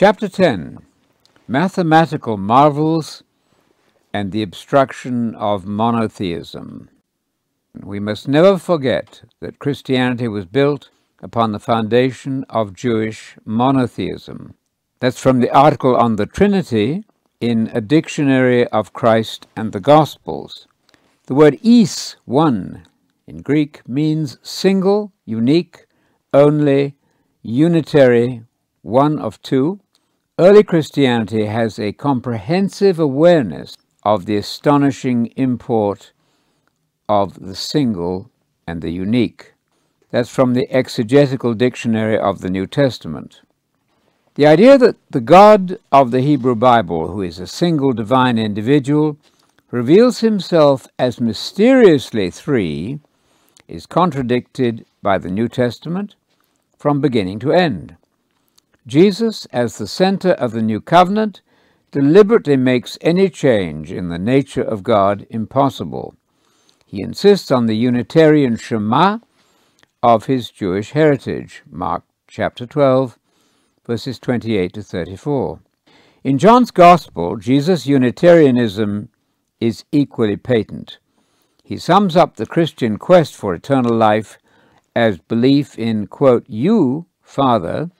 Chapter 10 Mathematical Marvels and the Obstruction of Monotheism. We must never forget that Christianity was built upon the foundation of Jewish monotheism. That's from the article on the Trinity in a dictionary of Christ and the Gospels. The word is, one, in Greek means single, unique, only, unitary, one of two. Early Christianity has a comprehensive awareness of the astonishing import of the single and the unique. That's from the Exegetical Dictionary of the New Testament. The idea that the God of the Hebrew Bible, who is a single divine individual, reveals himself as mysteriously three, is contradicted by the New Testament from beginning to end. Jesus, as the center of the new covenant, deliberately makes any change in the nature of God impossible. He insists on the Unitarian Shema of his Jewish heritage, Mark chapter 12, verses 28 to 34. In John's Gospel, Jesus' Unitarianism is equally patent. He sums up the Christian quest for eternal life as belief in, quote, you, Father,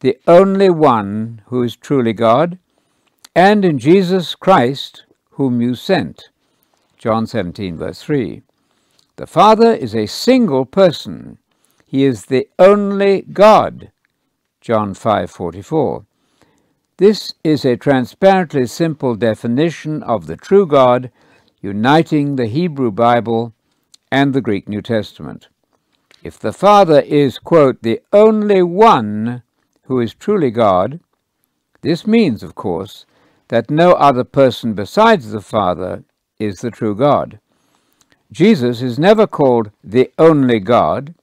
the only one who is truly God, and in Jesus Christ, whom you sent. John 17, verse 3. The Father is a single person. He is the only God. John 5:44. This is a transparently simple definition of the true God, uniting the Hebrew Bible and the Greek New Testament. If the Father is, quote, the only one who is truly God, this means, of course, that no other person besides the Father is the true God. Jesus is never called the only God,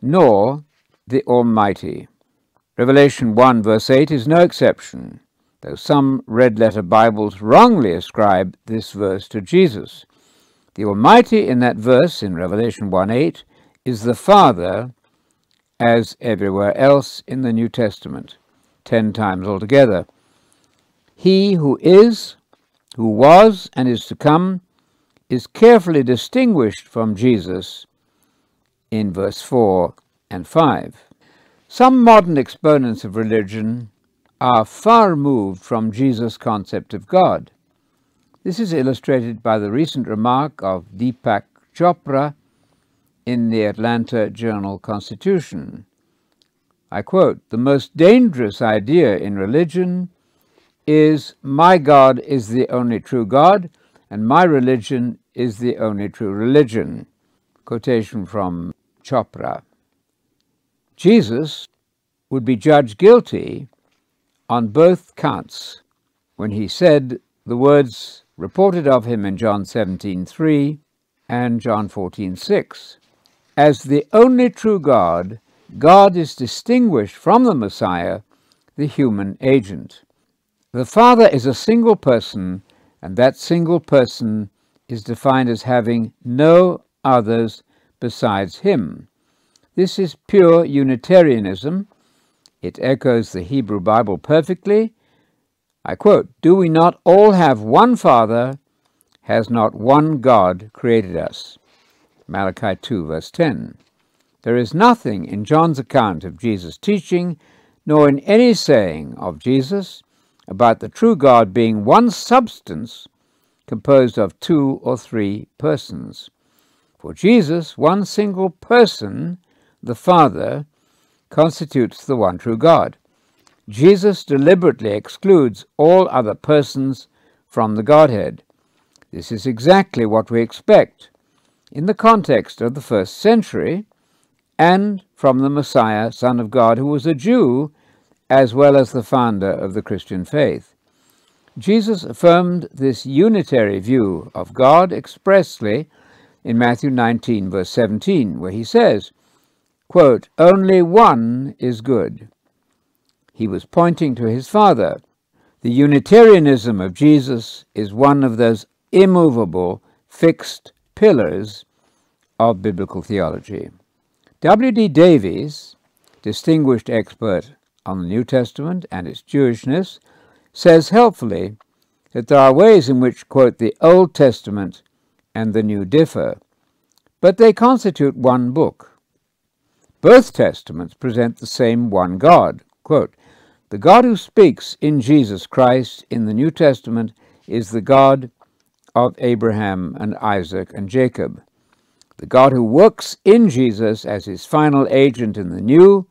nor the Almighty. Revelation 1 verse 8 is no exception, though some red letter Bibles wrongly ascribe this verse to Jesus. The Almighty in that verse in Revelation 1 8 is the Father, as everywhere else in the New Testament, ten times altogether. He who is, who was, and is to come is carefully distinguished from Jesus in verse 4 and 5. Some modern exponents of religion are far removed from Jesus' concept of God. This is illustrated by the recent remark of Deepak Chopra in the Atlanta Journal Constitution. I quote, The most dangerous idea in religion is my God is the only true God, and my religion is the only true religion. Quotation from Chopra. Jesus would be judged guilty on both counts when he said the words reported of him in John 17:3 and John 14:6. As the only true God, God is distinguished from the Messiah, the human agent. The Father is a single person, and that single person is defined as having no others besides him. This is pure Unitarianism. It echoes the Hebrew Bible perfectly. I quote, Do we not all have one Father? Has not one God created us? Malachi 2, verse 10. There is nothing in John's account of Jesus' teaching, nor in any saying of Jesus, about the true God being one substance composed of two or three persons. For Jesus, one single person, the Father, constitutes the one true God. Jesus deliberately excludes all other persons from the Godhead. This is exactly what we expect in the context of the first century and from the Messiah, Son of God, who was a Jew as well as the founder of the Christian faith. Jesus affirmed this unitary view of God expressly in Matthew 19, verse 17, where he says, quote, Only one is good. He was pointing to his Father. The Unitarianism of Jesus is one of those immovable, fixed pillars of biblical theology. W.D. Davies, distinguished expert on the New Testament and its Jewishness, says helpfully that there are ways in which, quote, the Old Testament and the New differ, but they constitute one book. Both Testaments present the same one God. Quote, the God who speaks in Jesus Christ in the New Testament is the God of Abraham and Isaac and Jacob. The God who works in Jesus as his final agent in the New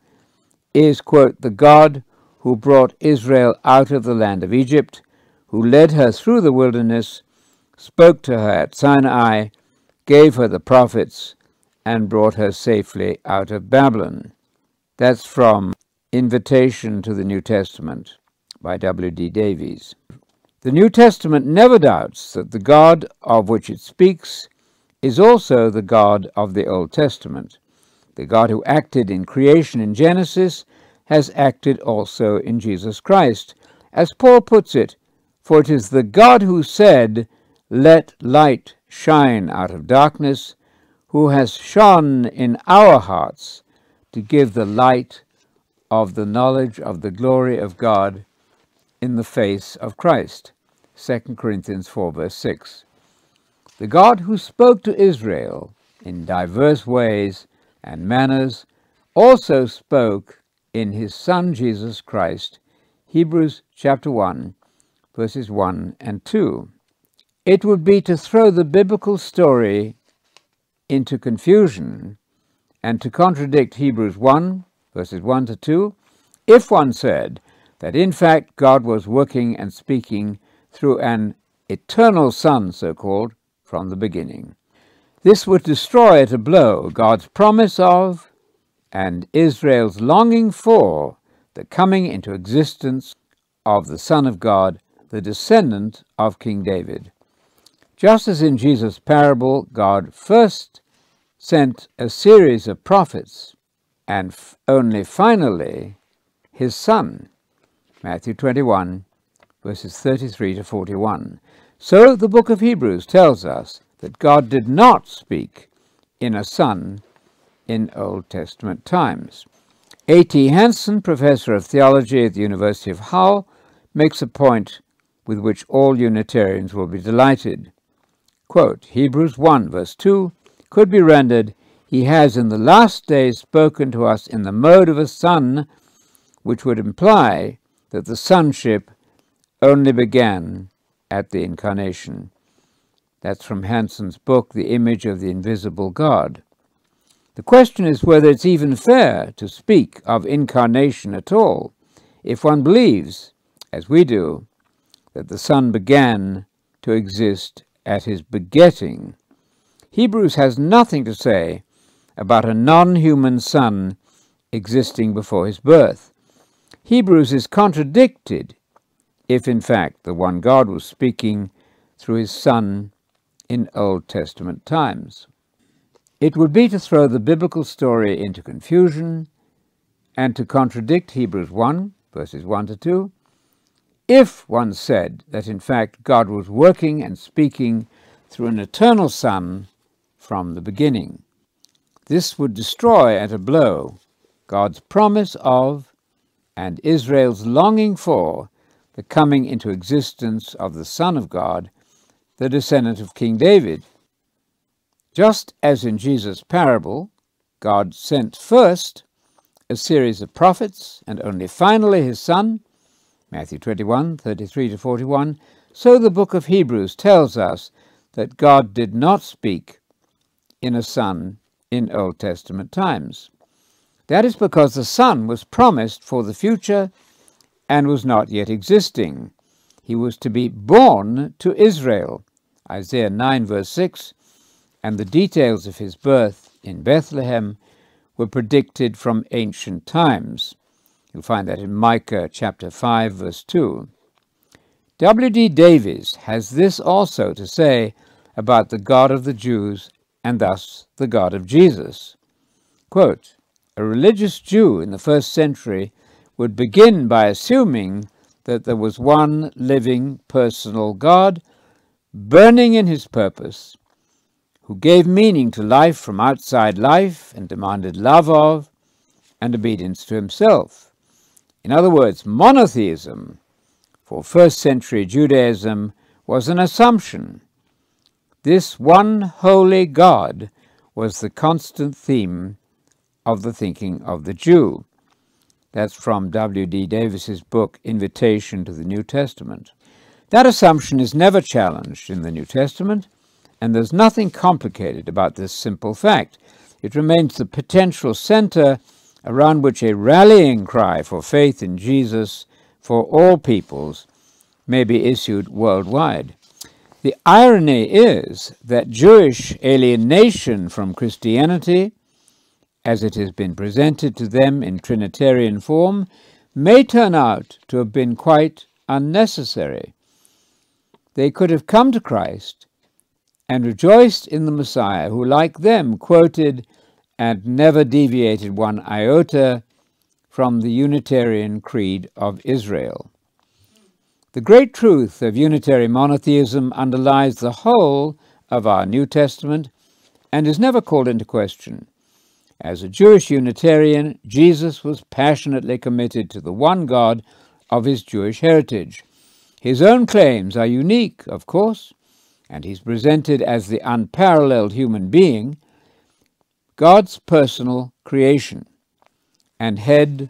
is, quote, the God who brought Israel out of the land of Egypt, who led her through the wilderness, spoke to her at Sinai, gave her the prophets, and brought her safely out of Babylon. That's from Invitation to the New Testament by W. D. Davies. The New Testament never doubts that the God of which it speaks is also the God of the Old Testament. The God who acted in creation in Genesis has acted also in Jesus Christ. As Paul puts it, for it is the God who said, Let light shine out of darkness, who has shone in our hearts to give the light of the knowledge of the glory of God in the face of Christ. 2 Corinthians 4, verse 6. The God who spoke to Israel in diverse ways and manners also spoke in his Son Jesus Christ. Hebrews chapter 1, verses 1 and 2. It would be to throw the biblical story into confusion and to contradict Hebrews 1, verses 1 to 2, if one said that in fact God was working and speaking through an eternal Son, so called, from the beginning. This would destroy at a blow God's promise of and Israel's longing for the coming into existence of the Son of God, the descendant of King David. Just as in Jesus' parable, God first sent a series of prophets and only finally his son. Matthew 21, verses 33 to 41. So the book of Hebrews tells us that God did not speak in a son in Old Testament times. A.T. Hanson, professor of theology at the University of Hull, makes a point with which all Unitarians will be delighted. Quote, Hebrews 1, verse 2, could be rendered, He has in the last days spoken to us in the mode of a son which would imply that the sonship only began at the incarnation. That's from Hanson's book, The Image of the Invisible God. The question is whether it's even fair to speak of incarnation at all if one believes, as we do, that the Son began to exist at his begetting. Hebrews has nothing to say about a non human Son existing before his birth. Hebrews is contradicted if, in fact, the one God was speaking through his Son in Old Testament times. It would be to throw the biblical story into confusion and to contradict Hebrews 1, verses 1 to 2, if one said that, in fact, God was working and speaking through an eternal Son from the beginning. This would destroy at a blow God's promise of and Israel's longing for the coming into existence of the Son of God, the descendant of King David. Just as in Jesus' parable, God sent first a series of prophets and only finally his Son, Matthew 21, 33 to 41, so the book of Hebrews tells us that God did not speak in a Son in Old Testament times. That is because the Son was promised for the future and was not yet existing. He was to be born to Israel, Isaiah 9, verse 6, and the details of his birth in Bethlehem were predicted from ancient times. You'll find that in Micah chapter 5, verse 2. W.D. Davies has this also to say about the God of the Jews and thus the God of Jesus. Quote, a religious Jew in the first century would begin by assuming that there was one living personal God, burning in his purpose, who gave meaning to life from outside life and demanded love of and obedience to himself. In other words, monotheism for first century Judaism was an assumption. This one holy God was the constant theme of the thinking of the Jew. That's from W.D. Davies's book, Invitation to the New Testament. That assumption is never challenged in the New Testament, and there's nothing complicated about this simple fact. It remains the potential center around which a rallying cry for faith in Jesus for all peoples may be issued worldwide. The irony is that Jewish alienation from Christianity, as it has been presented to them in Trinitarian form, may turn out to have been quite unnecessary. They could have come to Christ and rejoiced in the Messiah, who, like them, quoted and never deviated one iota from the Unitarian Creed of Israel. The great truth of Unitary monotheism underlies the whole of our New Testament and is never called into question. As a Jewish Unitarian, Jesus was passionately committed to the one God of his Jewish heritage. His own claims are unique, of course, and he's presented as the unparalleled human being, God's personal creation, and head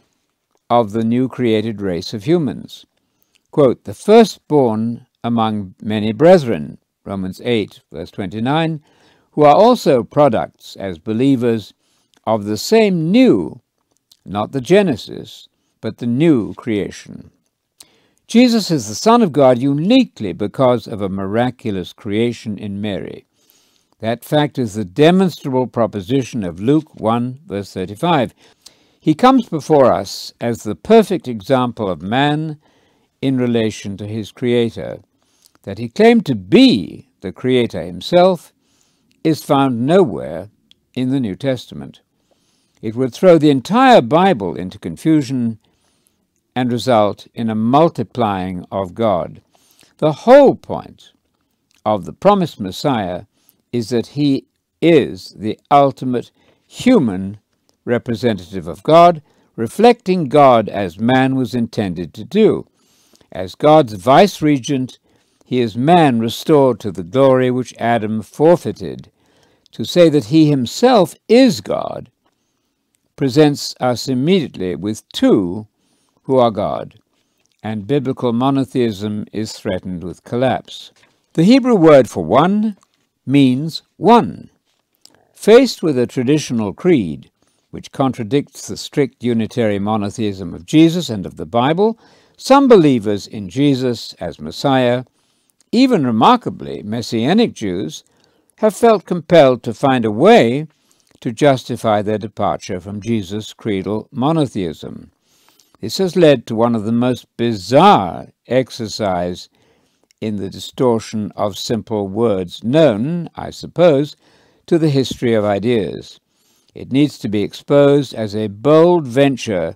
of the new created race of humans. Quote, the firstborn among many brethren, Romans 8, verse 29, who are also products as believers of the same new, not the Genesis, but the new creation. Jesus is the Son of God uniquely because of a miraculous creation in Mary. That fact is the demonstrable proposition of Luke 1, verse 35. He comes before us as the perfect example of man in relation to his Creator. That he claimed to be the Creator himself is found nowhere in the New Testament. It would throw the entire Bible into confusion and result in a multiplying of God. The whole point of the promised Messiah is that he is the ultimate human representative of God, reflecting God as man was intended to do. As God's vice regent, he is man restored to the glory which Adam forfeited. To say that he himself is God presents us immediately with two who are God, and biblical monotheism is threatened with collapse. The Hebrew word for one means one. Faced with a traditional creed, which contradicts the strict unitary monotheism of Jesus and of the Bible, some believers in Jesus as Messiah, even remarkably Messianic Jews, have felt compelled to find a way to justify their departure from Jesus' creedal monotheism. This has led to one of the most bizarre exercise in the distortion of simple words known, I suppose, to the history of ideas. It needs to be exposed as a bold venture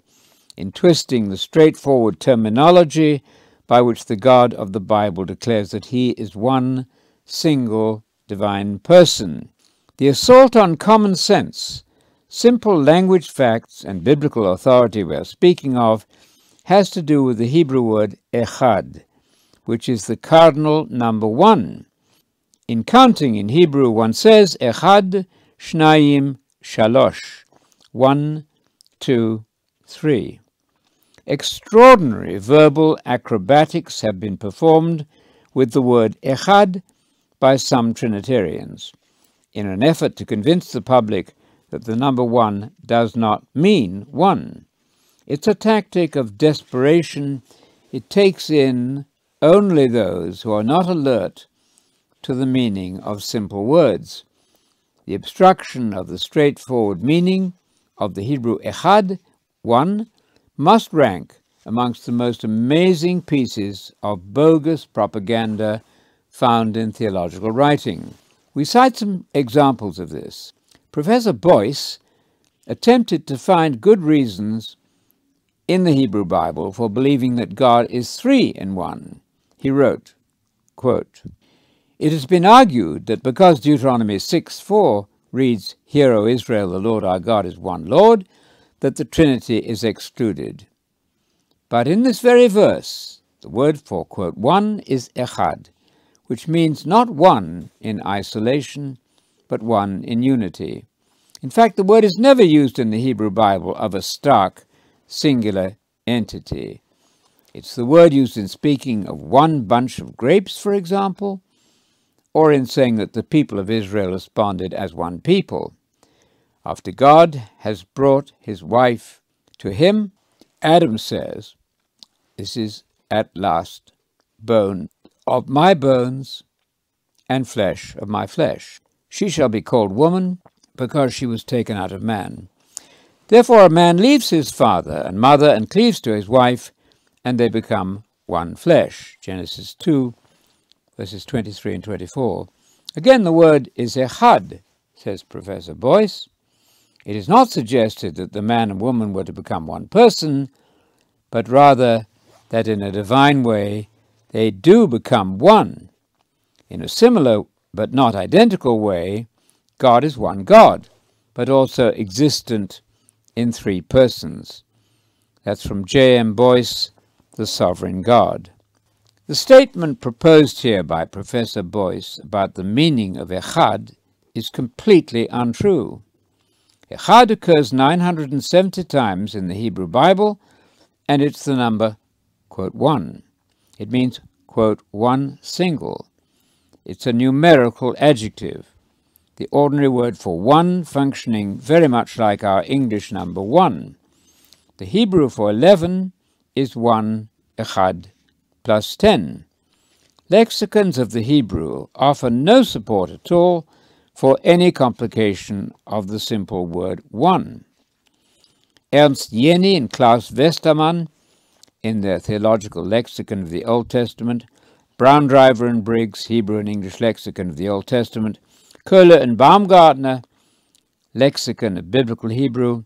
in twisting the straightforward terminology by which the God of the Bible declares that he is one single divine person. The assault on common sense simple language facts and biblical authority we are speaking of has to do with the Hebrew word echad, which is the cardinal number one. In counting in Hebrew, one says echad, shnayim, shalosh, one, two, three. Extraordinary verbal acrobatics have been performed with the word echad by some Trinitarians in an effort to convince the public that the number one does not mean one. It's a tactic of desperation. It takes in only those who are not alert to the meaning of simple words. The obstruction of the straightforward meaning of the Hebrew echad, one, must rank amongst the most amazing pieces of bogus propaganda found in theological writing. We cite some examples of this. Professor Boice attempted to find good reasons in the Hebrew Bible for believing that God is three in one. He wrote, quote, It has been argued that because Deuteronomy 6 4 reads, Hear, O Israel, the Lord our God is one Lord, that the Trinity is excluded. But in this very verse, the word for, quote, one is echad, which means not one in isolation, but one in unity. In fact, the word is never used in the Hebrew Bible of a stark, singular entity. It's the word used in speaking of one bunch of grapes, for example, or in saying that the people of Israel responded as one people. After God has brought his wife to him, Adam says, This is at last bone of my bones and flesh of my flesh. She shall be called woman because she was taken out of man. Therefore a man leaves his father and mother and cleaves to his wife, and they become one flesh. Genesis 2, verses 23 and 24. Again, the word is echad, says Professor Boice. It is not suggested that the man and woman were to become one person, but rather that in a divine way they do become one. In a similar but not identical way, God is one God, but also existent in three persons. That's from J.M. Boice, The Sovereign God. The statement proposed here by Professor Boice about the meaning of Echad is completely untrue. Echad occurs 970 times in the Hebrew Bible, and it's the number, quote, one. It means, quote, one single. It's a numerical adjective, the ordinary word for one functioning very much like our English number one. The Hebrew for 11 is one, echad, plus 10. Lexicons of the Hebrew offer no support at all for any complication of the simple word one. Ernst Jenni and Klaus Westermann, in their Theological Lexicon of the Old Testament, Brown-Driver and Briggs, Hebrew and English Lexicon of the Old Testament, Köhler and Baumgartner, Lexicon of Biblical Hebrew,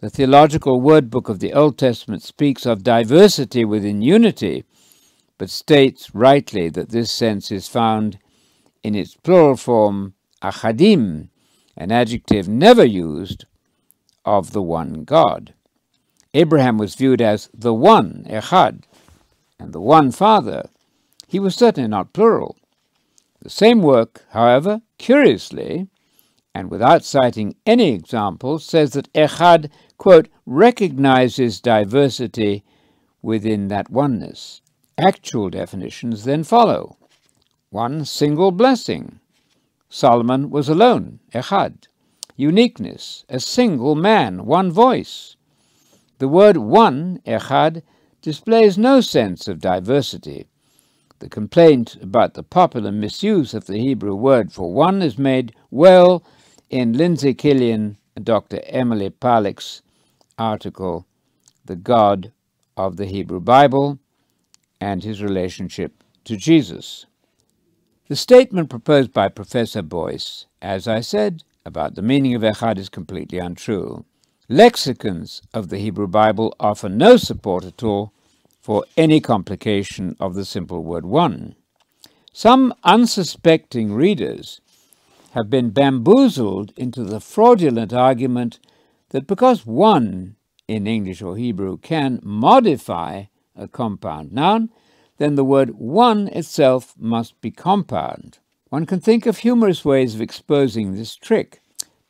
the Theological Word Book of the Old Testament speaks of diversity within unity but states rightly that this sense is found in its plural form achadim, an adjective never used of the one God. Abraham was viewed as the one, echad, and the one Father. He was certainly not plural. The same work, however, curiously, and without citing any examples, says that echad, quote, recognizes diversity within that oneness. Actual definitions then follow. One single blessing. Solomon was alone, echad. Uniqueness, a single man, one voice. The word one, echad, displays no sense of diversity. The complaint about the popular misuse of the Hebrew word for one is made well in Lindsay Killian and Dr. Emily Palick's article, The God of the Hebrew Bible, and his relationship to Jesus. The statement proposed by Professor Boice, as I said, about the meaning of Echad is completely untrue. Lexicons of the Hebrew Bible offer no support at all for any complication of the simple word one. Some unsuspecting readers have been bamboozled into the fraudulent argument that because one in English or Hebrew can modify a compound noun, then the word one itself must be compound. One can think of humorous ways of exposing this trick.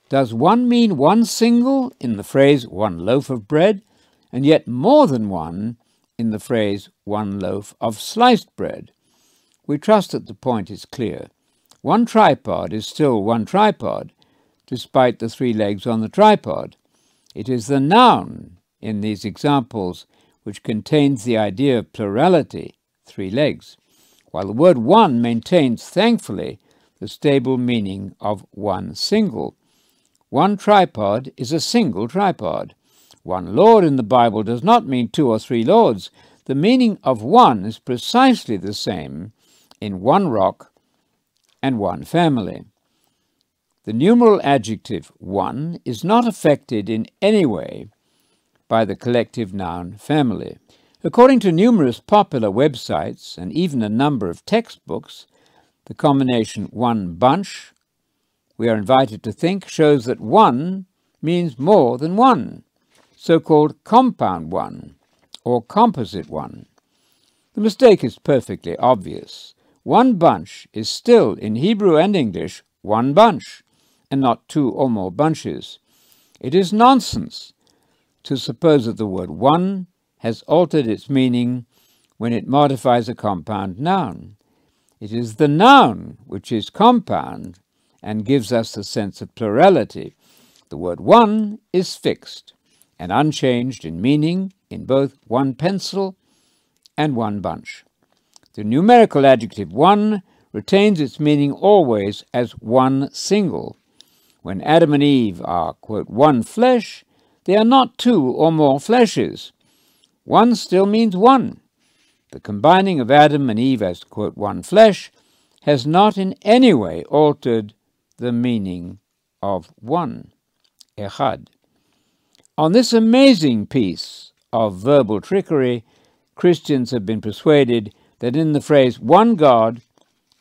Does one mean one single in the phrase one loaf of bread, and yet more than one in the phrase one loaf of sliced bread? We trust that the point is clear. One tripod is still one tripod, despite the three legs on the tripod. It is the noun in these examples which contains the idea of plurality, three legs, while the word one maintains, thankfully, the stable meaning of one single. One tripod is a single tripod. One Lord in the Bible does not mean two or three Lords. The meaning of one is precisely the same in one rock and one family. The numeral adjective one is not affected in any way by the collective noun family. According to numerous popular websites and even a number of textbooks, the combination one bunch, we are invited to think, shows that one means more than one, so-called compound one, or composite one. The mistake is perfectly obvious. One bunch is still, in Hebrew and English, one bunch, and not two or more bunches. It is nonsense to suppose that the word one has altered its meaning when it modifies a compound noun. It is the noun which is compound and gives us the sense of plurality. The word one is fixed and unchanged in meaning in both one pencil and one bunch. The numerical adjective one retains its meaning always as one single. When Adam and Eve are, quote, one flesh, they are not two or more fleshes. One still means one. The combining of Adam and Eve as, quote, one flesh has not in any way altered the meaning of one, echad. On this amazing piece of verbal trickery, Christians have been persuaded that in the phrase one God,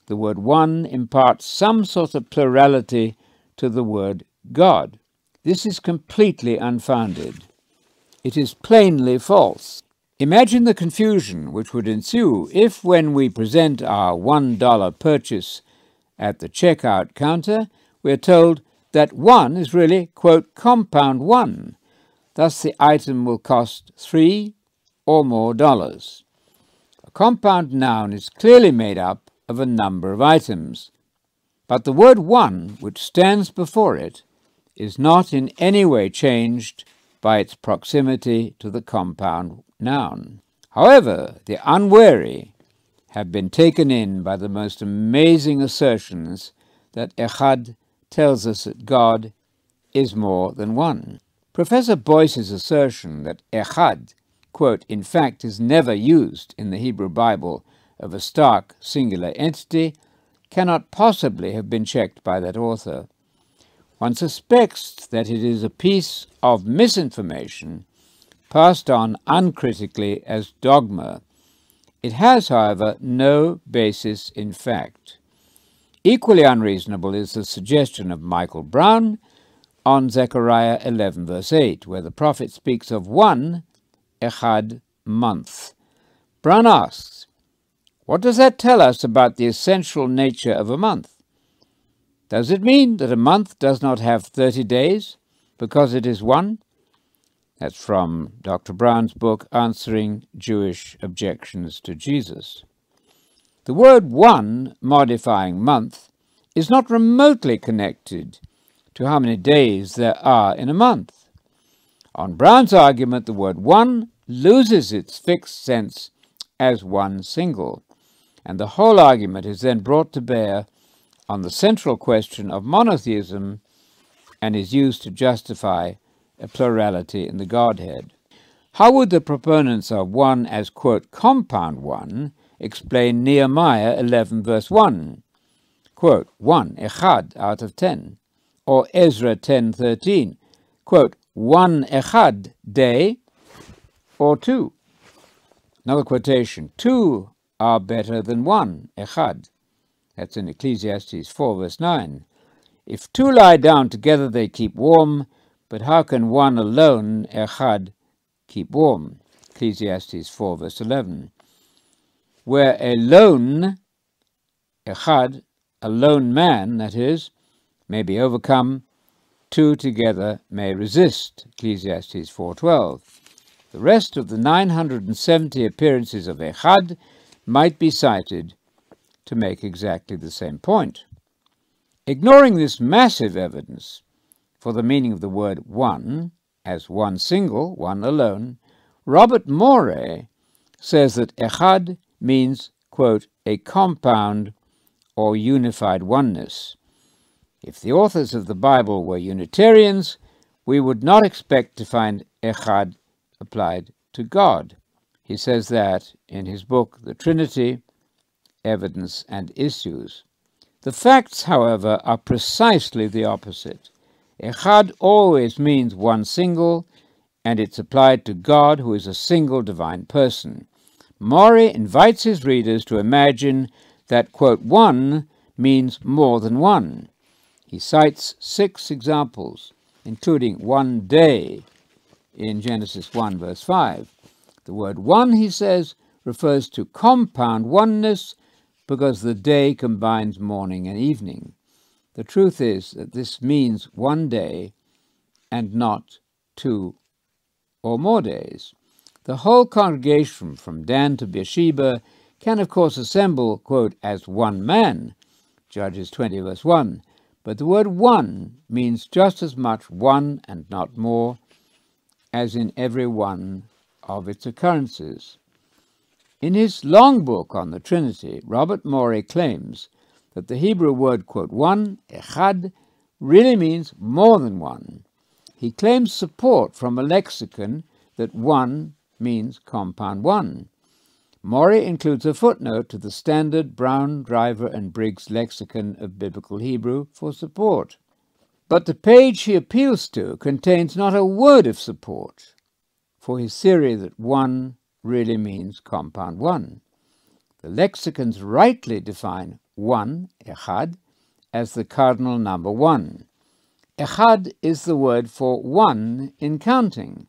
the word one imparts some sort of plurality to the word God. This is completely unfounded. It is plainly false. Imagine the confusion which would ensue if, when we present our $1 purchase at the checkout counter, we are told that one is really, quote, compound one. Thus the item will cost three or more dollars. A compound noun is clearly made up of a number of items, but the word one, which stands before it, is not in any way changed by its proximity to the compound noun. However, the unwary have been taken in by the most amazing assertions that Echad tells us that God is more than one. Professor Boice's assertion that Echad, quote, in fact is never used in the Hebrew Bible of a stark singular entity cannot possibly have been checked by that author. One suspects that it is a piece of misinformation passed on uncritically as dogma. It has, however, no basis in fact. Equally unreasonable is the suggestion of Michael Brown on Zechariah 11, verse 8, where the prophet speaks of one echad month. Brown asks, What does that tell us about the essential nature of a month? Does it mean that a month does not have 30 days because it is one? That's from Dr. Brown's book, Answering Jewish Objections to Jesus. The word one, modifying month, is not remotely connected to how many days there are in a month. On Brown's argument, the word one loses its fixed sense as one single, and the whole argument is then brought to bear on the central question of monotheism and is used to justify plurality in the Godhead. How would the proponents of one as, quote, compound one explain Nehemiah 11, verse 1. Quote, 1, echad out of 10. Or Ezra 10, 13. Quote, 1 echad day, or 2. Another quotation, 2 are better than 1 echad. That's in Ecclesiastes 4, verse 9. If two lie down together, they keep warm, but how can one alone, echad, keep warm? Ecclesiastes 4, verse 11 where alone, lone, echad, a lone man, that is, may be overcome, two together may resist. Ecclesiastes 4.12. The rest of the 970 appearances of echad might be cited to make exactly the same point. Ignoring this massive evidence for the meaning of the word one, as one single, one alone, Robert Morey says that echad means, quote, a compound or unified oneness. If the authors of the Bible were Unitarians, we would not expect to find echad applied to God. He says that in his book, The Trinity, Evidence and Issues. The facts, however, are precisely the opposite. Echad always means one single, and it's applied to God, who is a single divine person. Morey invites his readers to imagine that, quote, one means more than one. He cites six examples, including one day in Genesis 1, verse 5. The word one, he says, refers to compound oneness because the day combines morning and evening. The truth is that this means one day and not two or more days. The whole congregation from Dan to Beersheba can, of course, assemble, quote, as one man, Judges 20, verse 1, but the word one means just as much one and not more as in every one of its occurrences. In his long book on the Trinity, Robert Morey claims that the Hebrew word, quote, one, echad, really means more than one. He claims support from a lexicon that one means compound one. Morey includes a footnote to the standard Brown, Driver, and Briggs lexicon of Biblical Hebrew for support. But the page he appeals to contains not a word of support for his theory that one really means compound one. The lexicons rightly define one, echad, as the cardinal number one. Echad is the word for one in counting.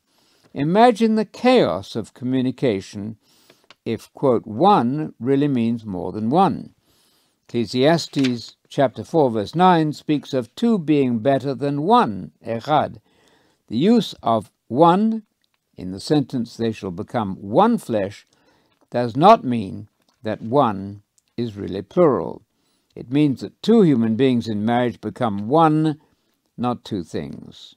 Imagine the chaos of communication if, quote, one really means more than one. Ecclesiastes chapter 4 verse 9 speaks of two being better than one, echad. The use of one in the sentence they shall become one flesh does not mean that one is really plural. It means that two human beings in marriage become one, not two things.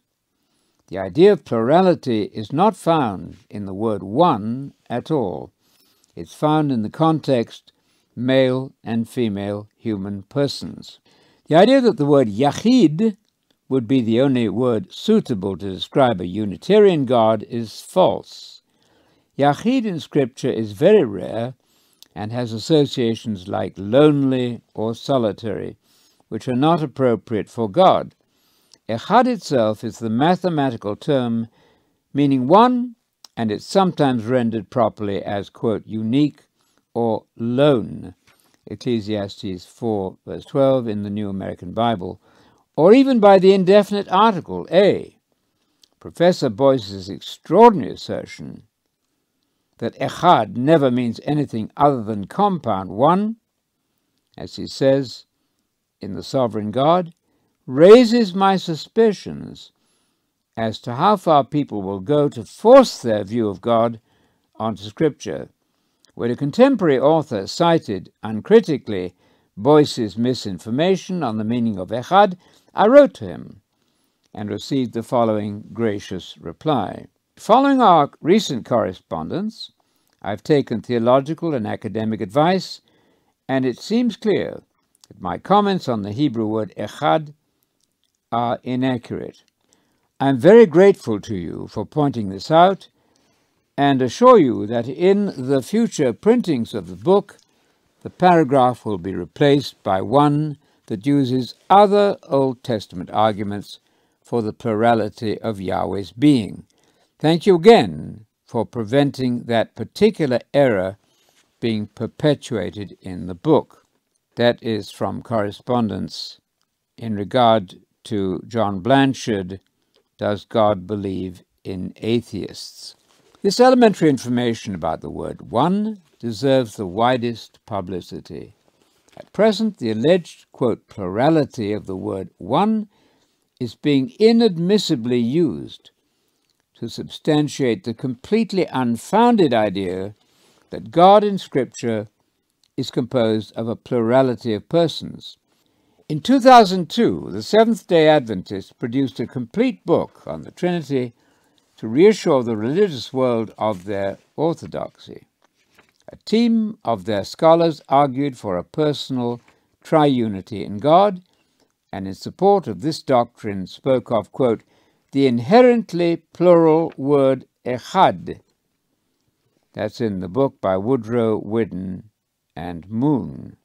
The idea of plurality is not found in the word one at all. It's found in the context male and female human persons. The idea that the word yachid would be the only word suitable to describe a Unitarian God is false. Yachid in Scripture is very rare and has associations like lonely or solitary, which are not appropriate for God. Echad itself is the mathematical term meaning one and it's sometimes rendered properly as, quote, unique or lone, Ecclesiastes 4, verse 12 in the New American Bible, or even by the indefinite article, a. Professor Boice's extraordinary assertion that echad never means anything other than compound one, as he says in The Sovereign God, raises my suspicions as to how far people will go to force their view of God onto Scripture. When a contemporary author cited uncritically Boice's misinformation on the meaning of Echad, I wrote to him and received the following gracious reply. Following our recent correspondence, I've taken theological and academic advice, and it seems clear that my comments on the Hebrew word echad are inaccurate. I'm very grateful to you for pointing this out and assure you that in the future printings of the book, the paragraph will be replaced by one that uses other Old Testament arguments for the plurality of Yahweh's being. Thank you again for preventing that particular error being perpetuated in the book. That is from correspondence in regard to John Blanchard does God believe in atheists? This elementary information about the word one deserves the widest publicity. At present, the alleged, quote, plurality of the word one is being inadmissibly used to substantiate the completely unfounded idea that God in Scripture is composed of a plurality of persons. In 2002, the Seventh day Adventists produced a complete book on the Trinity to reassure the religious world of their orthodoxy. A team of their scholars argued for a personal triunity in God, and in support of this doctrine spoke of, quote, the inherently plural word echad. That's in the book by Woodrow Whidden and Moon,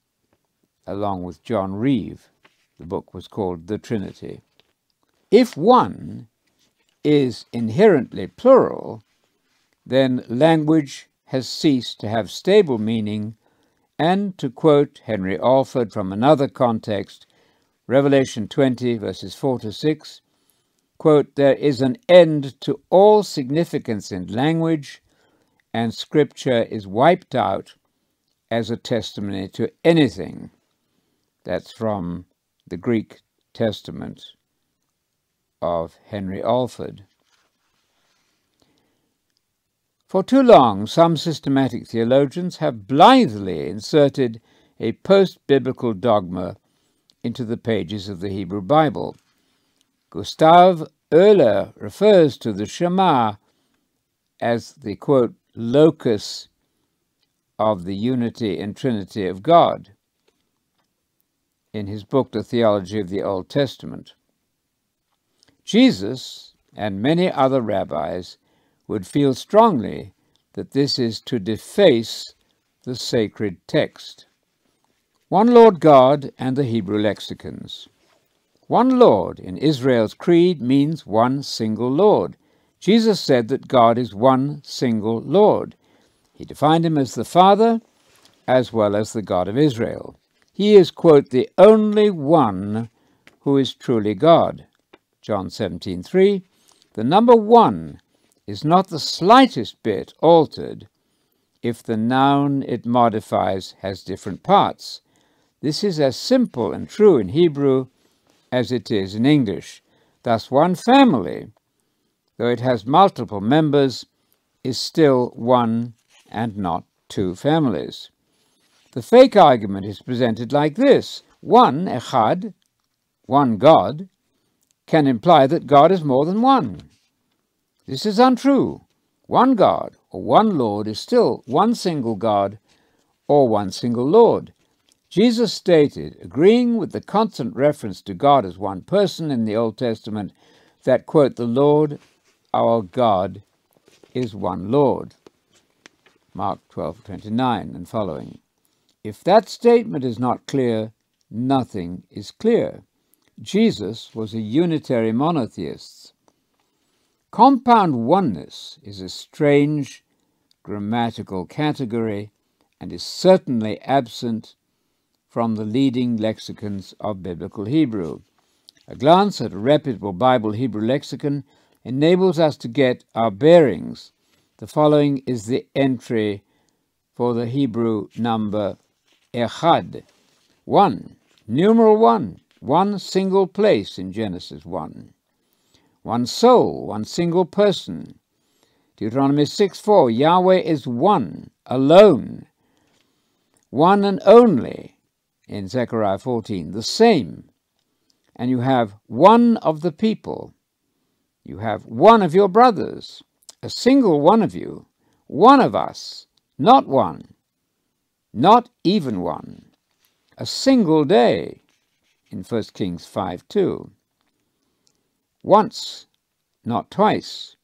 along with John Reeve. The book was called The Trinity. If one is inherently plural, then language has ceased to have stable meaning, and to quote Henry Alford from another context, Revelation 20, verses 4 to 6, quote, There is an end to all significance in language, and Scripture is wiped out as a testimony to anything. That's from the Greek Testament of Henry Alford. For too long, some systematic theologians have blithely inserted a post biblical dogma into the pages of the Hebrew Bible. Gustav Oehler refers to the Shema as the quote, locus of the unity and trinity of God in his book, The Theology of the Old Testament. Jesus and many other rabbis would feel strongly that this is to deface the sacred text. One Lord God and the Hebrew lexicons. One Lord in Israel's creed means one single Lord. Jesus said that God is one single Lord. He defined him as the Father as well as the God of Israel. He is, quote, the only one who is truly God. John 17:3. The number one is not the slightest bit altered if the noun it modifies has different parts. This is as simple and true in Hebrew as it is in English. Thus, one family, though it has multiple members, is still one and not two families. The fake argument is presented like this one, echad, one God, can imply that God is more than one. This is untrue. One God or one Lord is still one single God or one single Lord. Jesus stated, agreeing with the constant reference to God as one person in the Old Testament, that, quote, the Lord our God is one Lord. Mark 12:29 and following. If that statement is not clear, nothing is clear. Jesus was a unitary monotheist. Compound oneness is a strange grammatical category and is certainly absent from the leading lexicons of biblical Hebrew. A glance at a reputable Bible Hebrew lexicon enables us to get our bearings the following is the entry for the Hebrew number Echad. 1. Numeral 1. One single place in Genesis 1. One soul, one single person. Deuteronomy 6 4. Yahweh is one, alone. One and only in Zechariah 14. The same. And you have one of the people. You have one of your brothers a single one of you, one of us, not one, not even one, a single day in 1 Kings 5 2. Once, not twice.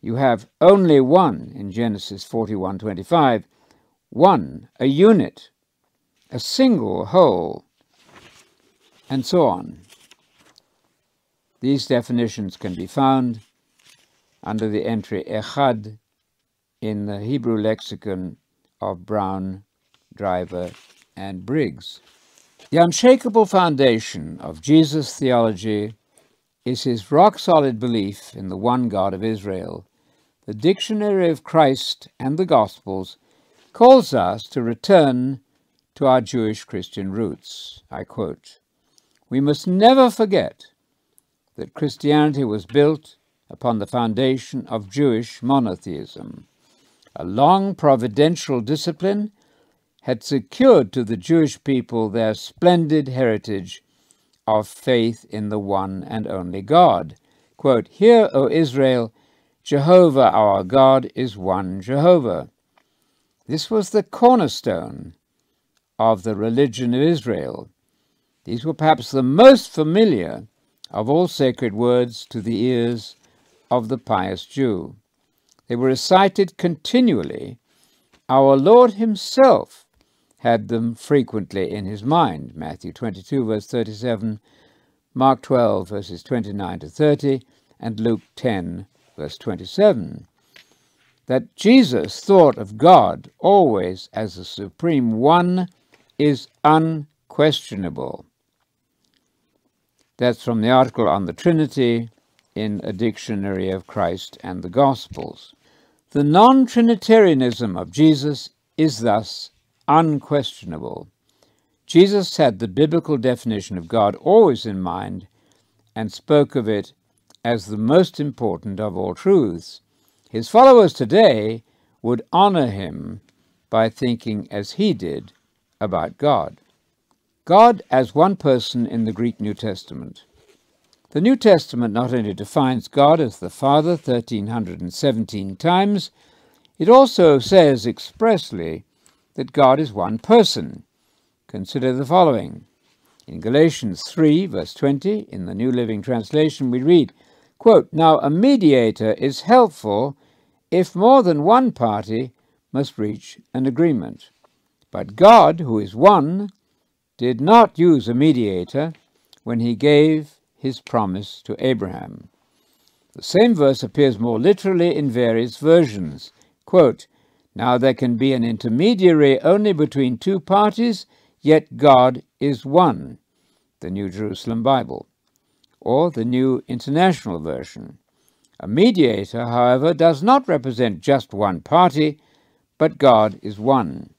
You have only one in Genesis 41 25. One, a unit, a single whole, and so on. These definitions can be found under the entry Echad in the Hebrew lexicon of Brown, Driver, and Briggs. The unshakable foundation of Jesus' theology is his rock solid belief in the one God of Israel. The Dictionary of Christ and the Gospels calls us to return to our Jewish Christian roots. I quote We must never forget that Christianity was built upon the foundation of Jewish monotheism. A long providential discipline had secured to the Jewish people their splendid heritage of faith in the one and only God. Quote, Hear, O Israel, Jehovah our God is one Jehovah. This was the cornerstone of the religion of Israel. These were perhaps the most familiar of all sacred words to the ears of the pious Jew. They were recited continually. Our Lord Himself had them frequently in His mind. Matthew 22, verse 37, Mark 12, verses 29 to 30, and Luke 10, verse 27. That Jesus thought of God always as the Supreme One is unquestionable. That's from the article on the Trinity in a dictionary of Christ and the Gospels. The non Trinitarianism of Jesus is thus unquestionable. Jesus had the biblical definition of God always in mind and spoke of it as the most important of all truths. His followers today would honor him by thinking as he did about God. God as one person in the Greek New Testament. The New Testament not only defines God as the Father 1317 times, it also says expressly that God is one person. Consider the following. In Galatians 3, verse 20, in the New Living Translation, we read, quote, Now a mediator is helpful if more than one party must reach an agreement. But God, who is one, did not use a mediator when he gave his promise to Abraham. The same verse appears more literally in various versions. Quote, now there can be an intermediary only between two parties, yet God is one. The New Jerusalem Bible. Or the New International Version. A mediator, however, does not represent just one party, but God is one.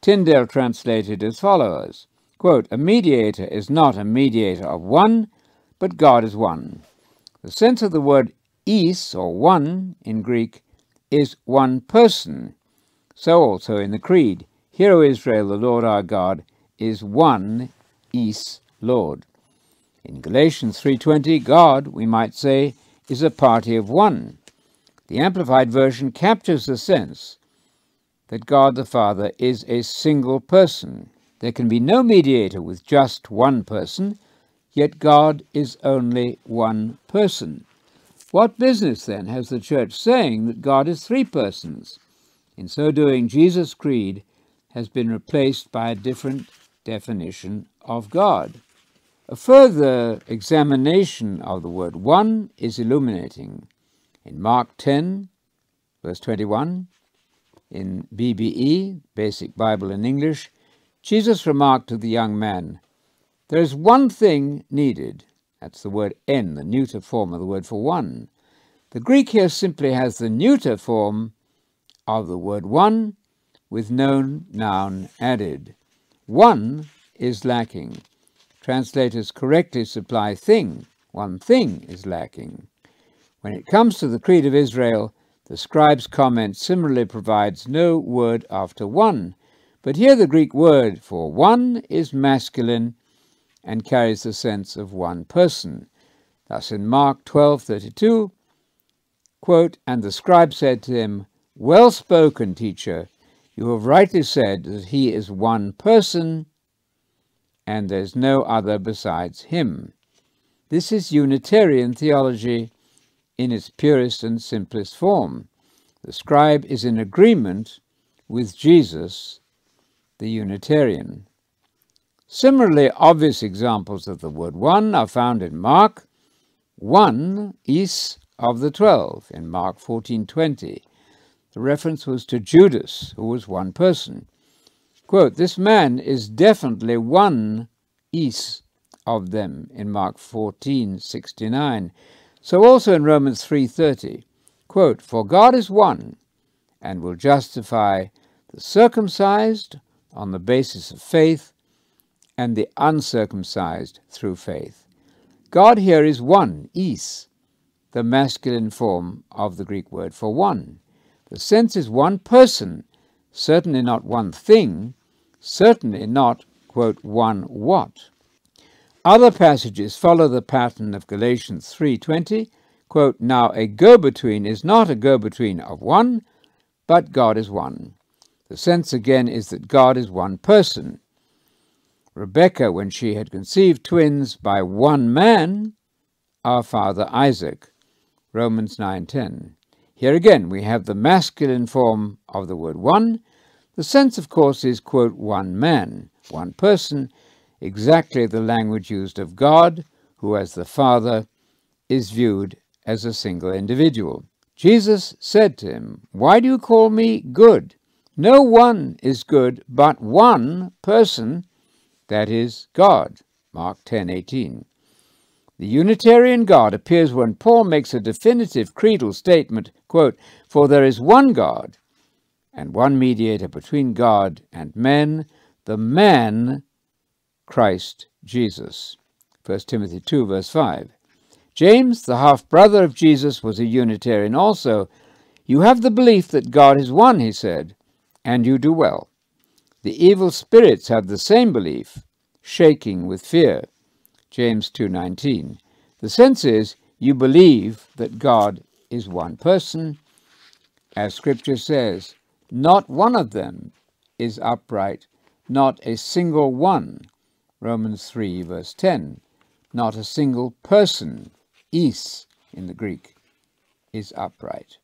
Tyndale translated as follows quote, A mediator is not a mediator of one, but God is one. The sense of the word is, or one, in Greek, is one person. So also in the Creed, Hear, O Israel, the Lord our God is one, is Lord. In Galatians 3.20, God, we might say, is a party of one. The Amplified Version captures the sense that God the Father is a single person. There can be no mediator with just one person, yet God is only one person. What business, then, has the Church saying that God is three persons? In so doing, Jesus' creed has been replaced by a different definition of God. A further examination of the word one is illuminating. In Mark 10, verse 21, in BBE, Basic Bible in English, Jesus remarked to the young man, There is one thing needed. That's the word en, the neuter form of the word for one. The Greek here simply has the neuter form of the word one with no noun added. One is lacking. Translators correctly supply thing. One thing is lacking. When it comes to the Creed of Israel, the scribe's comment similarly provides no word after one, but here the Greek word for one is masculine and carries the sense of one person. Thus in Mark 12:32, quote, and the scribe said to him, Well spoken, teacher. You have rightly said that he is one person and there's no other besides him. This is Unitarian theology in its purest and simplest form. The scribe is in agreement with Jesus, the Unitarian. Similarly, obvious examples of the word one are found in Mark 1 is of the twelve in Mark 14:20. The reference was to Judas, who was one person. Quote, this man is definitely one is of them in Mark 14:69. So also in Romans 3:30, quote, for God is one and will justify the circumcised on the basis of faith and the uncircumcised through faith. God here is one, is, the masculine form of the Greek word for one. The sense is one person, certainly not one thing, certainly not, quote, one what. Other passages follow the pattern of Galatians 3.20, quote, Now a go-between is not a go-between of one, but God is one. The sense again is that God is one person. Rebekah, when she had conceived twins by one man, our father Isaac, Romans 9.10. Here again we have the masculine form of the word one. The sense, of course, is, quote, one man, one person, exactly the language used of God, who as the Father is viewed as a single individual. Jesus said to him, Why do you call me good? No one is good but one person, that is God. Mark 10:18. The Unitarian God appears when Paul makes a definitive creedal statement, quote, For there is one God, and one mediator between God and men, the man Christ Jesus. 1 Timothy 2, verse 5. James, the half brother of Jesus, was a Unitarian also. You have the belief that God is one, he said, and you do well. The evil spirits have the same belief, shaking with fear. James 2:19. The sense is you believe that God is one person, as scripture says, not one of them is upright, not a single one. Romans 3 verse 10. Not a single person is in the Greek, is upright.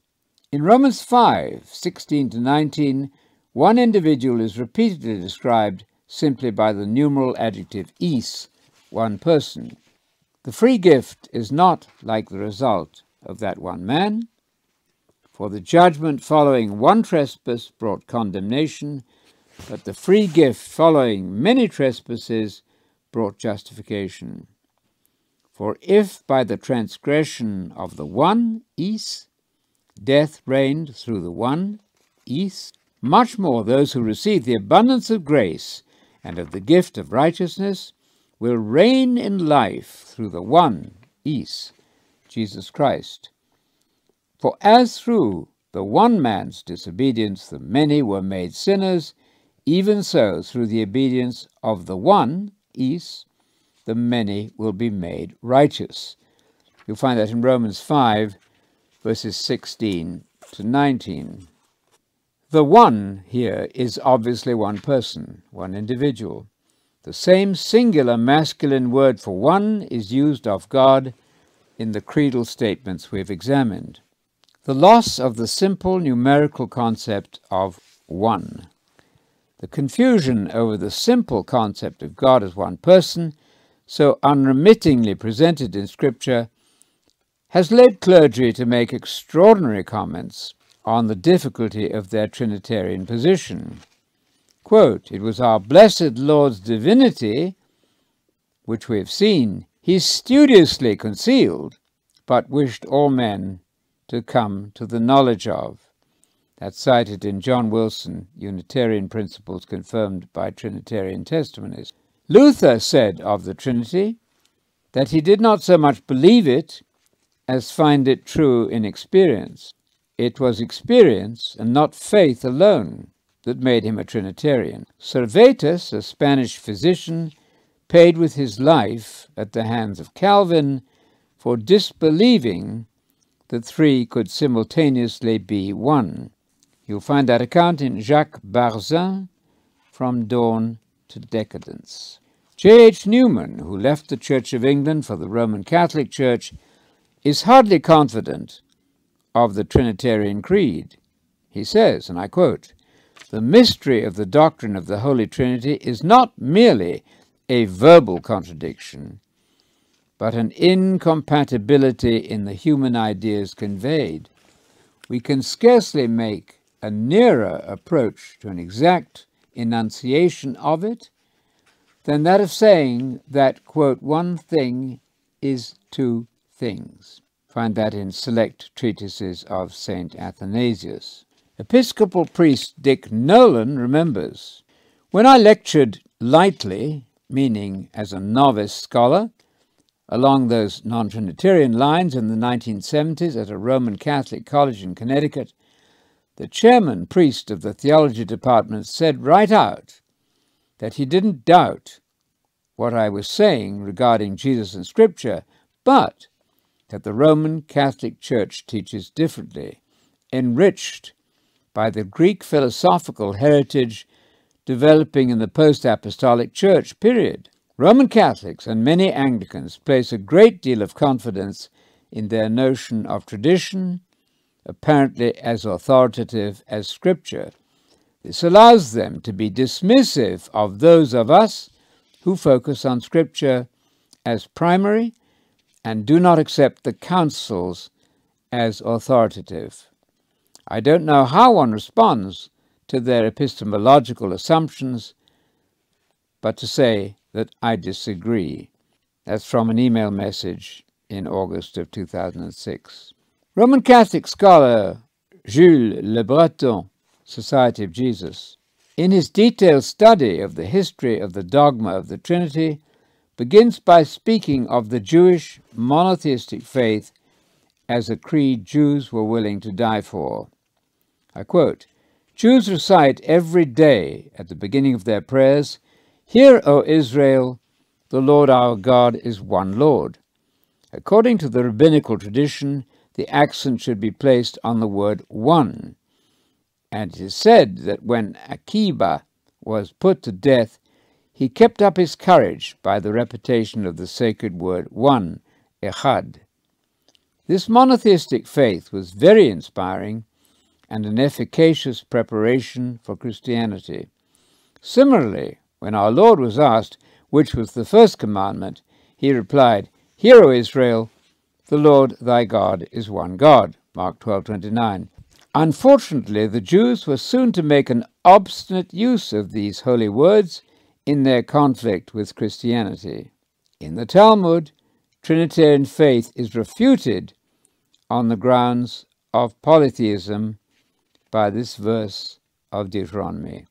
In Romans 5 16 to 19, one individual is repeatedly described simply by the numeral adjective is, one person. The free gift is not like the result of that one man, for the judgment following one trespass brought condemnation, but the free gift following many trespasses brought justification. For if by the transgression of the one, is, death reigned through the one, is, much more those who receive the abundance of grace and of the gift of righteousness will reign in life through the one, is, Jesus Christ. For as through the one man's disobedience the many were made sinners, even so through the obedience of the one, is, the many will be made righteous. You'll find that in Romans 5, verses 16 to 19. The one here is obviously one person, one individual. The same singular masculine word for one is used of God in the creedal statements we've examined. The loss of the simple numerical concept of one. The confusion over the simple concept of God as one person so unremittingly presented in Scripture, has led clergy to make extraordinary comments on the difficulty of their Trinitarian position. Quote, It was our blessed Lord's divinity, which we have seen, he studiously concealed, but wished all men to come to the knowledge of. That's cited in John Wilson, Unitarian Principles Confirmed by Trinitarian Testimonies. Luther said of the Trinity that he did not so much believe it as find it true in experience. It was experience and not faith alone that made him a Trinitarian. Servetus, a Spanish physician, paid with his life at the hands of Calvin for disbelieving that three could simultaneously be one. You'll find that account in Jacques Barzun, From Dawn to Decadence. J. H. Newman, who left the Church of England for the Roman Catholic Church, is hardly confident of the Trinitarian Creed. He says, and I quote, The mystery of the doctrine of the Holy Trinity is not merely a verbal contradiction, but an incompatibility in the human ideas conveyed. We can scarcely make a nearer approach to an exact enunciation of it than that of saying that, quote, one thing is two things. Find that in select treatises of St. Athanasius. Episcopal priest Dick Nolan remembers When I lectured lightly, meaning as a novice scholar, along those non Trinitarian lines in the 1970s at a Roman Catholic college in Connecticut, the chairman priest of the theology department said right out that he didn't doubt what I was saying regarding Jesus and Scripture, but that the Roman Catholic Church teaches differently, enriched by the Greek philosophical heritage developing in the post apostolic church period. Roman Catholics and many Anglicans place a great deal of confidence in their notion of tradition, apparently as authoritative as Scripture, this allows them to be dismissive of those of us who focus on Scripture as primary and do not accept the councils as authoritative. I don't know how one responds to their epistemological assumptions, but to say that I disagree. That's from an email message in August of 2006. Roman Catholic scholar Jules Lebreton, Society of Jesus, in his detailed study of the history of the dogma of the Trinity, begins by speaking of the Jewish monotheistic faith as a creed Jews were willing to die for. I quote Jews recite every day at the beginning of their prayers, Hear, O Israel, the Lord our God is one Lord. According to the rabbinical tradition, the accent should be placed on the word one. And it is said that when Akiba was put to death, he kept up his courage by the repetition of the sacred word one, echad. This monotheistic faith was very inspiring and an efficacious preparation for Christianity. Similarly, when our Lord was asked which was the first commandment, he replied, Hear, O Israel, the Lord thy God is one God. Mark 12:29. Unfortunately, the Jews were soon to make an obstinate use of these holy words in their conflict with Christianity. In the Talmud, Trinitarian faith is refuted on the grounds of polytheism by this verse of Deuteronomy.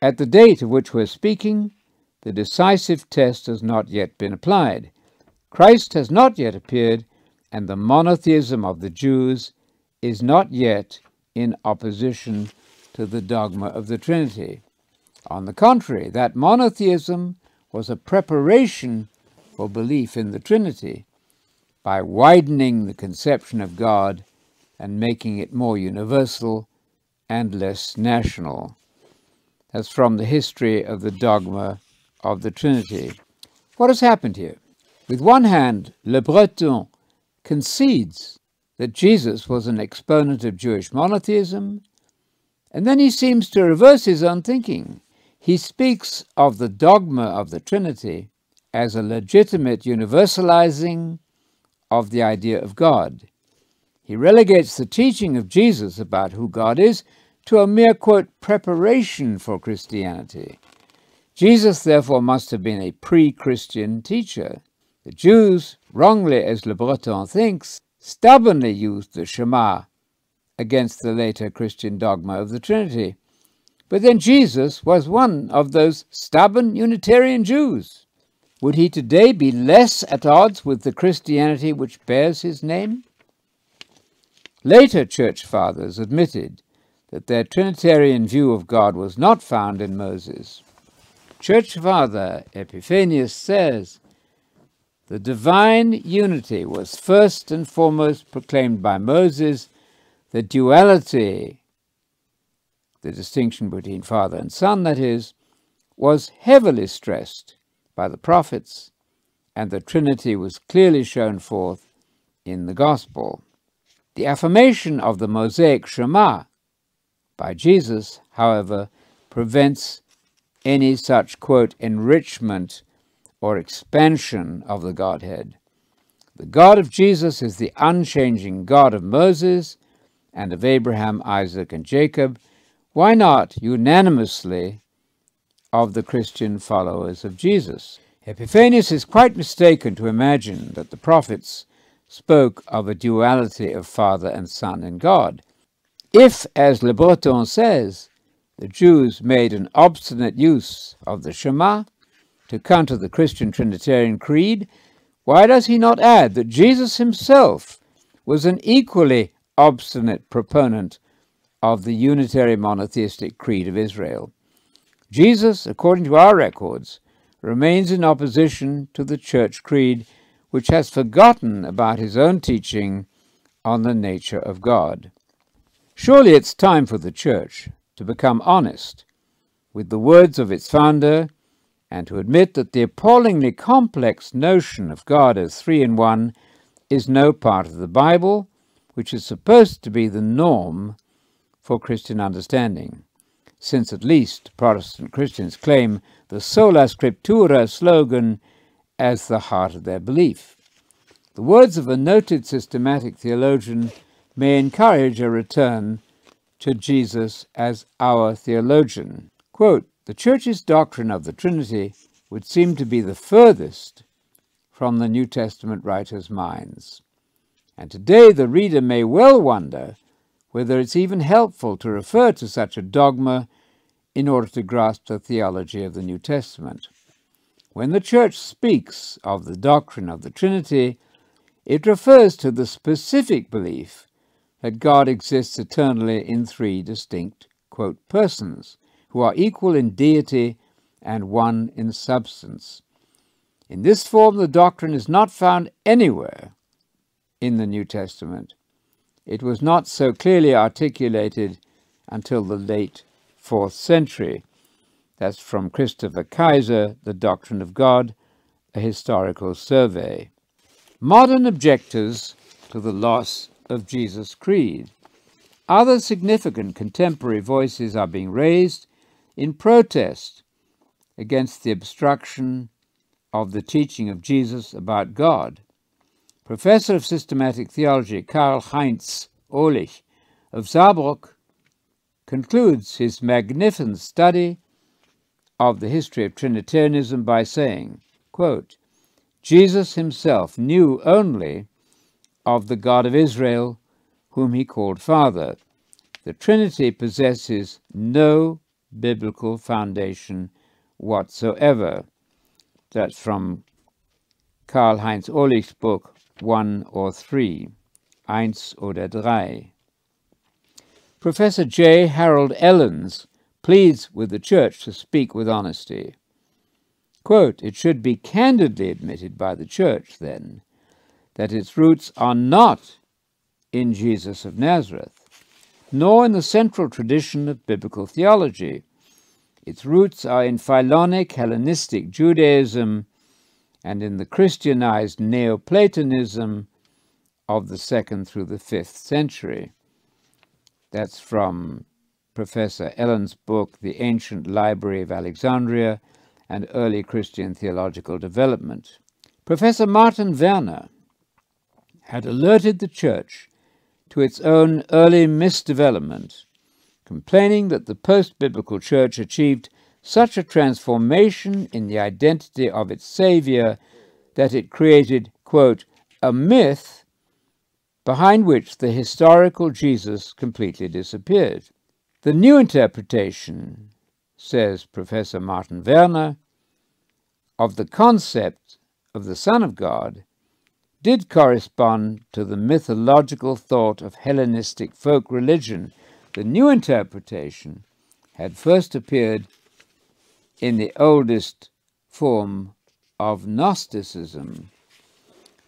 At the date of which we're speaking, the decisive test has not yet been applied. Christ has not yet appeared, and the monotheism of the Jews is not yet in opposition to the dogma of the Trinity. On the contrary, that monotheism was a preparation for belief in the Trinity by widening the conception of God and making it more universal and less national. That's from the history of the dogma of the Trinity. What has happened here? With one hand, Lebreton concedes that Jesus was an exponent of Jewish monotheism, and then he seems to reverse his own thinking. He speaks of the dogma of the Trinity as a legitimate universalizing of the idea of God. He relegates the teaching of Jesus about who God is to a mere, quote, preparation for Christianity. Jesus, therefore, must have been a pre Christian teacher. The Jews, wrongly as Lebreton thinks, stubbornly used the Shema against the later Christian dogma of the Trinity. But then Jesus was one of those stubborn Unitarian Jews. Would he today be less at odds with the Christianity which bears his name? Later church fathers admitted that their Trinitarian view of God was not found in Moses. Church Father Epiphanius says, The divine unity was first and foremost proclaimed by Moses, the duality, the distinction between Father and Son, that is, was heavily stressed by the prophets, and the Trinity was clearly shown forth in the Gospel. The affirmation of the Mosaic Shema by Jesus, however, prevents any such, quote, enrichment or expansion of the Godhead. The God of Jesus is the unchanging God of Moses and of Abraham, Isaac, and Jacob. Why not unanimously of the Christian followers of Jesus? Epiphanius is quite mistaken to imagine that the prophets spoke of a duality of Father and Son in God. If, as Lebreton says, the Jews made an obstinate use of the Shema to counter the Christian Trinitarian creed, why does he not add that Jesus himself was an equally obstinate proponent of the unitary monotheistic creed of Israel? Jesus, according to our records, remains in opposition to the church creed, which has forgotten about his own teaching on the nature of God. Surely it's time for the Church to become honest with the words of its founder and to admit that the appallingly complex notion of God as three in one is no part of the Bible, which is supposed to be the norm for Christian understanding, since at least Protestant Christians claim the sola scriptura slogan as the heart of their belief. The words of a noted systematic theologian may encourage a return to Jesus as our theologian. Quote, the Church's doctrine of the Trinity would seem to be the furthest from the New Testament writers' minds. And today the reader may well wonder whether it's even helpful to refer to such a dogma in order to grasp the theology of the New Testament. When the Church speaks of the doctrine of the Trinity, it refers to the specific belief that God exists eternally in three distinct, quote, persons, who are equal in deity and one in substance. In this form, the doctrine is not found anywhere in the New Testament. It was not so clearly articulated until the late fourth century. That's from Christopher Kaiser, The Doctrine of God, a historical survey. Modern objectors to the loss of Jesus' creed. Other significant contemporary voices are being raised in protest against the obstruction of the teaching of Jesus about God. Professor of Systematic Theology Karl Heinz Ohlig of Saarbrück concludes his magnificent study of the history of Trinitarianism by saying, quote, Jesus himself knew only of the God of Israel, whom he called Father. The Trinity possesses no biblical foundation whatsoever. That's from Karl Heinz Ohlig's book, One or Three, Eins oder Drei. Professor J. Harold Ellens pleads with the Church to speak with honesty. Quote, it should be candidly admitted by the Church, then, that its roots are not in Jesus of Nazareth, nor in the central tradition of biblical theology. Its roots are in Philonic Hellenistic Judaism and in the Christianized Neoplatonism of the second through the fifth century. That's from Professor Ellens' book, The Ancient Library of Alexandria and Early Christian Theological Development. Professor Martin Werner had alerted the Church to its own early misdevelopment, complaining that the post biblical Church achieved such a transformation in the identity of its Savior that it created, quote, a myth behind which the historical Jesus completely disappeared. The new interpretation, says Professor Martin Werner, of the concept of the Son of God did correspond to the mythological thought of Hellenistic folk religion. The new interpretation had first appeared in the oldest form of Gnosticism.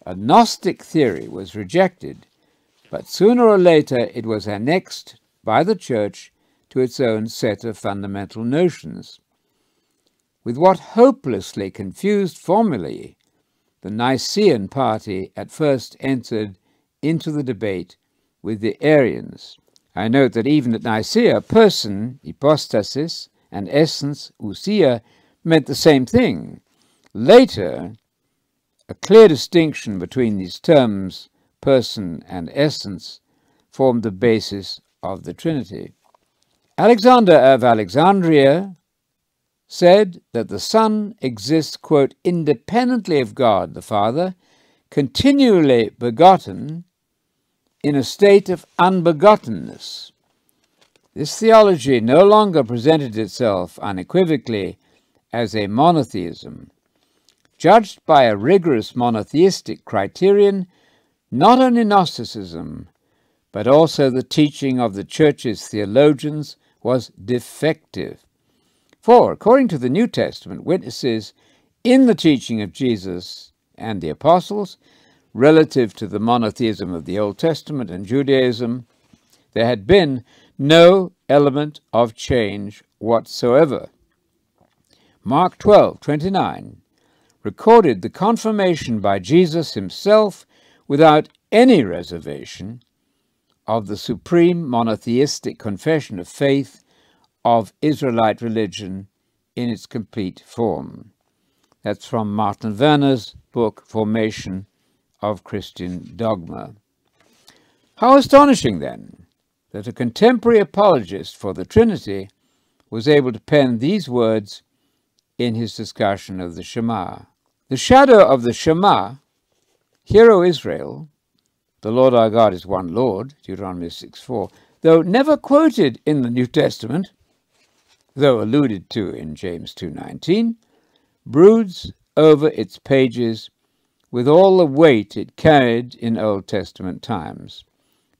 A Gnostic theory was rejected, but sooner or later it was annexed by the Church to its own set of fundamental notions. With what hopelessly confused formulae the Nicene party at first entered into the debate with the Arians. I note that even at Nicaea, person, hypostasis, and essence, ousia, meant the same thing. Later, a clear distinction between these terms, person and essence, formed the basis of the Trinity. Alexander of Alexandria said that the Son exists, quote, independently of God the Father, continually begotten in a state of unbegottenness. This theology no longer presented itself unequivocally as a monotheism. Judged by a rigorous monotheistic criterion, not only Gnosticism, but also the teaching of the Church's theologians was defective. For, according to the New Testament, witnesses in the teaching of Jesus and the apostles, relative to the monotheism of the Old Testament and Judaism, there had been no element of change whatsoever. Mark 12, 29 recorded the confirmation by Jesus himself without any reservation of the supreme monotheistic confession of faith of Israelite religion in its complete form. That's from Martin Werner's book, Formation of Christian Dogma. How astonishing, then, that a contemporary apologist for the Trinity was able to pen these words in his discussion of the Shema. The shadow of the Shema, Hear, O Israel, the Lord our God is one Lord, Deuteronomy 6 4. though never quoted in the New Testament, though alluded to in James 2:19, broods over its pages with all the weight it carried in Old Testament times,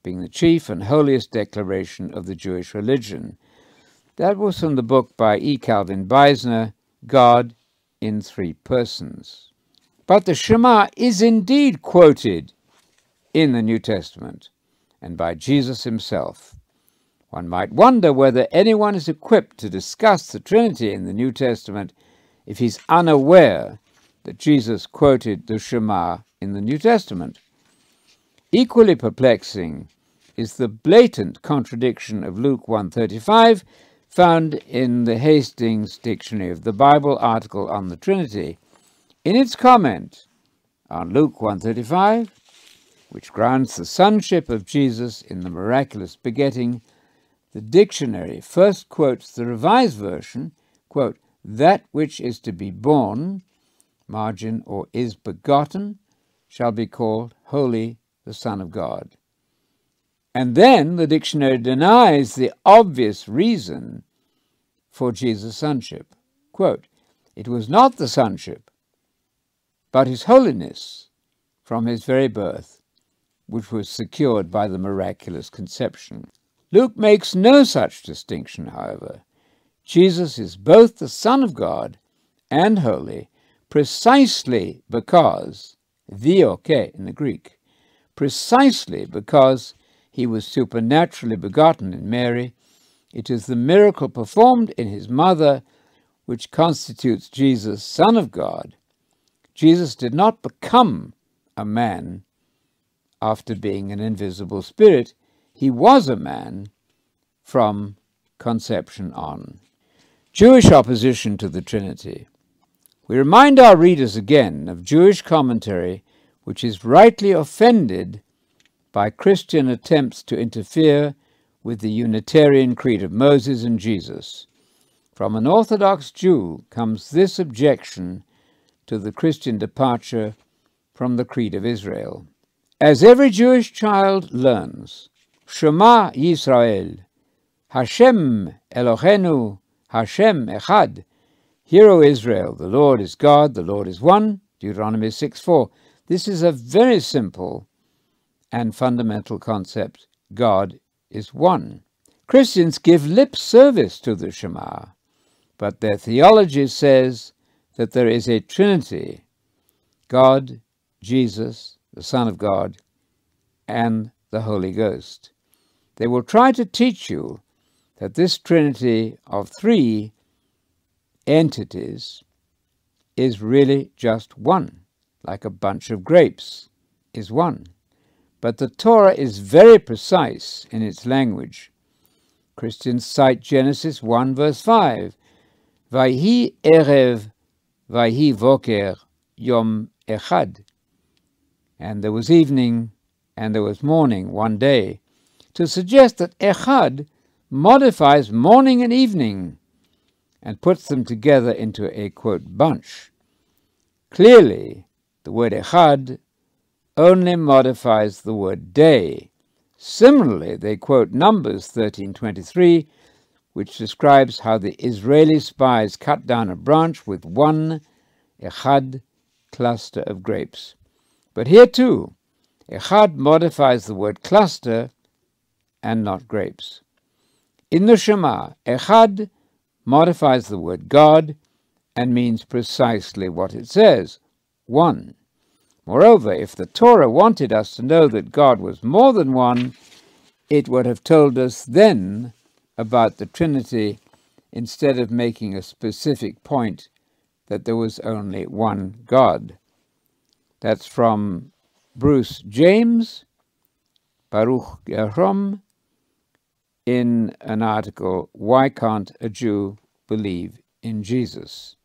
being the chief and holiest declaration of the Jewish religion. That was from the book by E. Calvin Beisner, God in Three Persons. But the Shema is indeed quoted in the New Testament and by Jesus himself. One might wonder whether anyone is equipped to discuss the Trinity in the New Testament if he's unaware that Jesus quoted the Shema in the New Testament. Equally perplexing is the blatant contradiction of Luke 135 found in the Hastings Dictionary of the Bible article on the Trinity. In its comment on Luke 135, which grounds the sonship of Jesus in the miraculous begetting, the dictionary first quotes the Revised Version, quote, that which is to be born, margin, or is begotten, shall be called holy, the Son of God. And then the dictionary denies the obvious reason for Jesus' sonship. Quote, it was not the sonship, but his holiness from his very birth, which was secured by the miraculous conception. Luke makes no such distinction, however. Jesus is both the Son of God and holy, precisely because, dio kai in the Greek, precisely because he was supernaturally begotten in Mary. It is the miracle performed in his mother which constitutes Jesus Son of God. Jesus did not become a man after being an invisible spirit. He was a man from conception on. Jewish opposition to the Trinity. We remind our readers again of Jewish commentary which is rightly offended by Christian attempts to interfere with the Unitarian creed of Moses and Jesus. From an Orthodox Jew comes this objection to the Christian departure from the creed of Israel. As every Jewish child learns, Shema Yisrael, Hashem Eloheinu, Hashem Echad, Hear, O Israel, the Lord is God, the Lord is one, Deuteronomy 6 4. This is a very simple and fundamental concept. God is one. Christians give lip service to the Shema, but their theology says that there is a Trinity God, Jesus, the Son of God, and the Holy Ghost. They will try to teach you that this Trinity of three entities is really just one, like a bunch of grapes is one. But the Torah is very precise in its language. Christians cite Genesis 1 verse 5. Vayhi erev, vayhi voker, yom echad. And there was evening, and there was morning one day, to suggest that echad modifies morning and evening and puts them together into a, quote, bunch. Clearly, the word echad only modifies the word day. Similarly, they quote Numbers 13.23, which describes how the Israeli spies cut down a branch with one echad cluster of grapes. But here too, echad modifies the word cluster and not grapes. In the Shema, echad modifies the word God and means precisely what it says one. Moreover, if the Torah wanted us to know that God was more than one, it would have told us then about the Trinity instead of making a specific point that there was only one God. That's from Bruce James, Baruch Gershom, in an article, Why Can't a Jew Believe in Jesus?